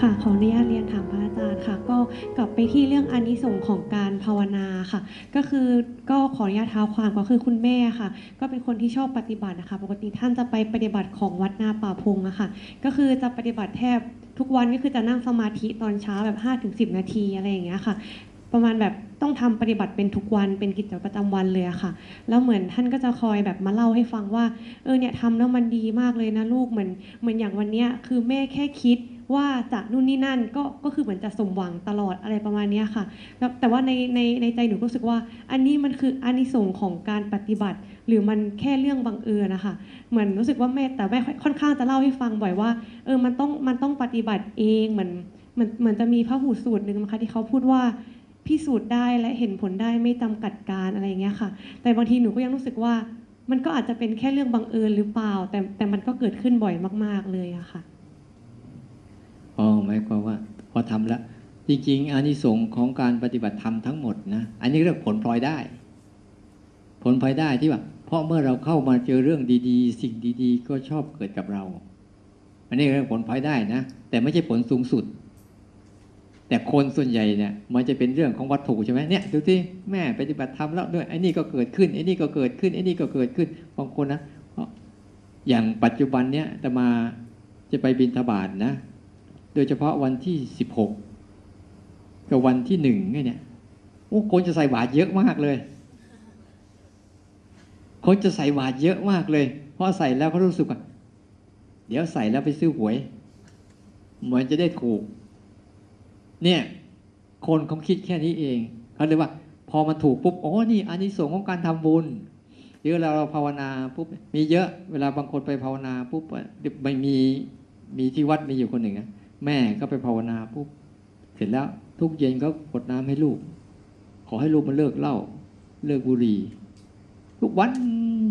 ค่ะขออนุญาตเรียนถามพระอาจารย์ค่ะ ก็กลับไปที่เรื่องอานิสงส์ของการภาวนาค่ะ ก็คือก็ขออนุญาตเท้าความก็คือคุณแม่ค่ะ ก็เป็นคนที่ชอบปฏิบัตินะคะ ปกติท่านจะไปปฏิบัติของวัดนาป่าพงอะค่ะ ก็คือจะปฏิบัติแทบทุกวันก็คือจะนั่งสมาธิตอนเช้าแบบ5-10ถึงนาทีอะไรอย่างเงี้ยค่ะประมาณแบบต้องทำปฏิบัติเป็นทุกวันเป็นกิจวัตรประจำวันเลยอะค่ะ แล้วเหมือนท่านก็จะคอยแบบมาเล่าให้ฟังว่า เออเนี่ยทำแล้วมันดีมากเลยนะลูกเหมือนเหมือนอย่างวันเนี้ยคือแม่แค่คิด ว่าจากนู่นนี่นั่นก็ก็คือเหมือนจะสมหวังตลอดอะไรประมาณนี้ค่ะ แต่ว่าในในในใจหนูก็รู้สึกว่า อันนี้มันคืออานิสงส์ของการปฏิบัติ หรือมันแค่เรื่องบังเอิญนะคะเหมือนรู้สึกว่าแม่แต่แม่ค่อนข้างจะเล่าให้ฟังบ่อยว่าเออมันต้องมันต้องปฏิบัติเองเหมือนเหมือนเหมือนจะมีพระหูสูตรหนึ่งนะคะที่เขาพูดว่าพิสูจน์ได้และเห็นผลได้ไม่จำกัดการอะไรอย่างเงี้ยค่ะ แต่บางทีหนูก็ยังรู้สึกว่ามันก็อาจจะเป็นแค่เรื่องบังเอิญหรือเปล่า แต่แต่มันก็เกิดขึ้นบ่อยมาก ๆเลยอะค่ะ อ๋อหมายความว่า พอทำแล้วจริงๆอานิสงส์ของการปฏิบัติธรรมทั้งหมดนะอันนี้เรียกผลพลอยได้ ผลพลอยได้ที่ว่าเพราะเมื่อเราเข้ามาเจอเรื่องดีๆ สิ่งดีๆ ก็ชอบเกิดกับเรา อันนี้เรียกผลพลอยได้นะแต่ไม่ใช่ผลสูงสุด แต่คนส่วนใหญ่เนี่ยมันจะเป็นเรื่องของวัตถุใช่ไหมเนี่ยดูที่แม่ปฏิบัติธรรมแล้วด้วยไอ้นี่ก็เกิดขึ้นไอ้นี่ก็เกิดขึ้นไอ้นี่ก็เกิดขึ้นบางคนนะอย่างปัจจุบันเนี่ยจะมาจะไปบินทบาทนะ โดยเฉพาะวันที่สิบหกกับวันที่หนึ่งเนี่ยโอ้คนจะใส่บาตรเยอะมากเลย คนจะใส่บาตรเยอะมากเลย เพราะใส่แล้วเขารู้สึกว่าเดี๋ยวใส่แล้วไปซื้อหวย เหมือนจะได้ถูก เนี่ย คนเขาคิดแค่นี้เองเขาเลยว่า พอมาถูกปุ๊บโอ๋อนี่อานิสงส์ของการทำบุญหรือเวลาเราภาวนาปุ๊บมีเยอะเวลาบางคนไปภาวนาปุ๊บไม่มีมีที่วัดมีอยู่คนหนึ่งนะ แม่ก็ไปภาวนาปุ๊บเสร็จแล้วทุกเย็นก็กดน้ำให้ลูก ขอให้ลูกมันเลิกเหล้าเลิกบุหรี่ ทุกวัน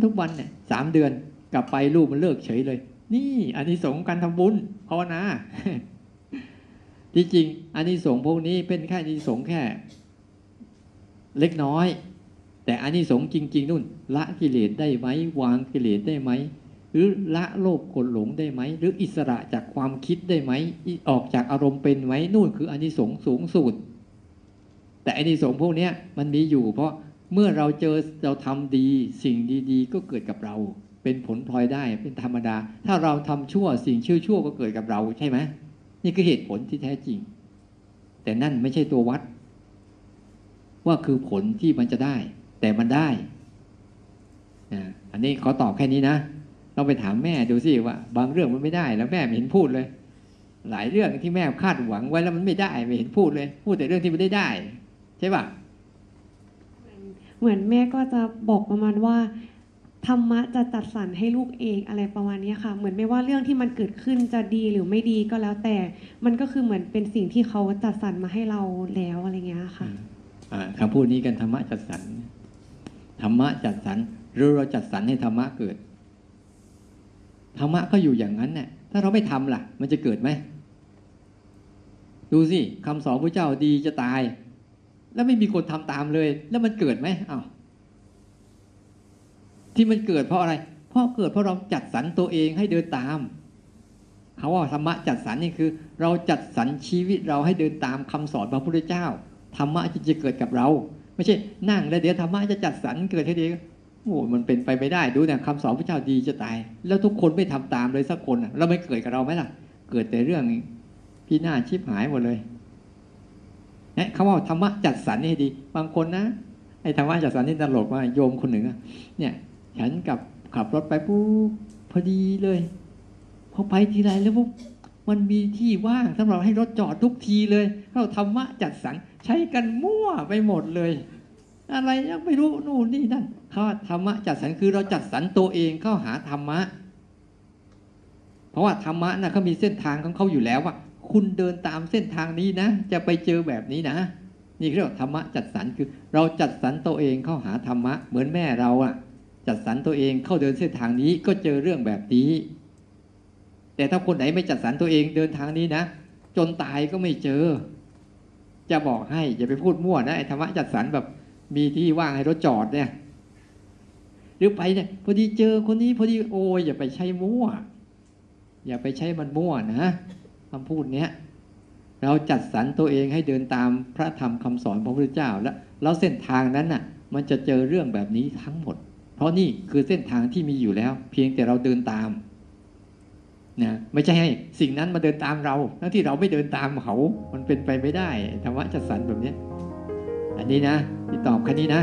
ทุกวันเนี่ยสามเดือนกลับไปลูกมันเลิกเฉยเลย นี่อันนี้สงการทำบุญภาวนาที่จริงอันนี้สงพวกนี้เป็นแค่อันนี้สงแค่ เล็กน้อย แต่อันนี้สงจริง ๆ นู่น ละกิเลสได้ไหมวางกิเลสได้ไหม หรือละโลภกดหลงได้ไหม หรืออิสระจากความคิดได้ไหม ออกจากอารมณ์เป็นไหมนู่นคืออานิสงส์สูงสุด แต่อานิสงส์พวกนี้มันมีอยู่ เพราะเมื่อเราเจอเราทำดีสิ่งดีๆ ก็เกิดกับเรา เป็นผลพลอยได้เป็นธรรมดา ถ้าเราทำชั่วสิ่งชั่วชั่วก็เกิดกับเราใช่ไหมนี่คือเหตุผลที่แท้จริง แต่นั่นไม่ใช่ตัววัด ว่าคือผลที่มันจะได้ แต่มันได้อันนี้ขอตอบแค่นี้นะ ต้องไปถามแม่ดูสิว่า บางเรื่องมันไม่ได้แล้วแม่ไม่เห็นพูดเลย หลายเรื่องที่แม่คาดหวังไว้แล้วมันไม่ได้ไม่เห็นพูดเลย พูดแต่เรื่องที่ไม่ได้ได้ ใช่ปะเหมือนแม่ก็จะบอกประมาณว่าธรรมะจะจัดสรรให้ลูกเองอะไรประมาณนี้ค่ะ เหมือนไม่ว่าเรื่องที่มันเกิดขึ้นจะดีหรือไม่ดีก็แล้วแต่ มันก็คือเหมือนเป็นสิ่งที่เขาจัดสรรมาให้เราแล้วอะไรเงี้ยค่ะคำพูดนี้กันธรรมะจัดสรรธรรมะจัดสรรหรือเราจัดสรรให้ธรรมะเกิด ธรรมะก็อยู่อย่างนั้นเนี่ยถ้าเราไม่ทำล่ะ มันจะเกิดไหมดูสิคำสอนพระเจ้าดีจะตาย แล้วไม่มีคนทำตามเลย แล้วมันเกิดไหมอ้าวที่มันเกิดเพราะอะไร เพราะเกิดเพราะเราจัดสรรตัวเองให้เดินตามเขาว่าธรรมะจัดสรรนี่คือ เราจัดสรรชีวิตเราให้เดินตามคำสอนพระพุทธเจ้าธรรมะจะจะเกิดกับเรา ไม่ใช่นั่งแล้วเดี๋ยวธรรมะจะจัดสรรเกิดให้ดี โอ้มันเป็นไปไม่ได้ดูเนี่ยคำสอนพระเจ้าดีจะตาย แล้วทุกคนไม่ทำตามเลยสักคนเราไม่เกิดกับเราไหมล่ะ เกิดแต่เรื่องพี่หน้าชิบหายหมดเลยเนี่ยเขาว่าธรรมะจัดสรรให้ดี บางคนนะไอ้ธรรมะจัดสรรนี่ตลกว่าโยมคนหนึ่งเนี่ย ฉันกับขับรถไปปุ๊บพอดีเลยพอไปทีไรแล้วปุ๊บมันมีที่ว่างสำหรับให้รถจอดทุกทีเลยเราธรรมะจัดสรรใช้กันมั่วไปหมดเลย อะไรยังไม่รู้นู่นนี่นั่นเขาธรรมะจัดสรรคือเราจัดสรรตัวเองเข้าหาธรรมะ เพราะว่าธรรมะนะเขามีเส้นทางของเขาอยู่แล้วว่าคุณเดินตามเส้นทางนี้นะ จะไปเจอแบบนี้นะ นี่เรียกว่าธรรมะจัดสรรคือ เราจัดสรรตัวเองเข้าหาธรรมะ เหมือนแม่เราอะจัดสรรตัวเองเข้าเดินเส้นทางนี้ก็เจอเรื่องแบบนี้ แต่ถ้าคนไหนไม่จัดสรรตัวเองเดินทางนี้นะ จนตายก็ไม่เจอ จะบอกให้อย่าไปพูดมั่วนะไอ้ธรรมะจัดสรรแบบ มีที่ว่างให้รถจอดเนี่ย หรือไปเนี่ยพอดีเจอคนนี้พอดีโอ้ยอย่าไปใช้มั่ว อย่าไปใช้มันมั่วนะคำพูดเนี้ยเราจัดสรรตัวเองให้เดินตามพระธรรมคำสอนของพระพุทธเจ้า แล้วแล้วเส้นทางนั้นน่ะ มันจะเจอเรื่องแบบนี้ทั้งหมด เพราะนี่คือเส้นทางที่มีอยู่แล้ว เพียงแต่เราเดินตามนะไม่ใช่ให้สิ่งนั้นมาเดินตามเราทั้งที่เราไม่เดินตามเขา มันเป็นไปไม่ได้ธรรมะจัดสรรแบบนี้ อันนี้นะที่ตอบแค่นี้นะ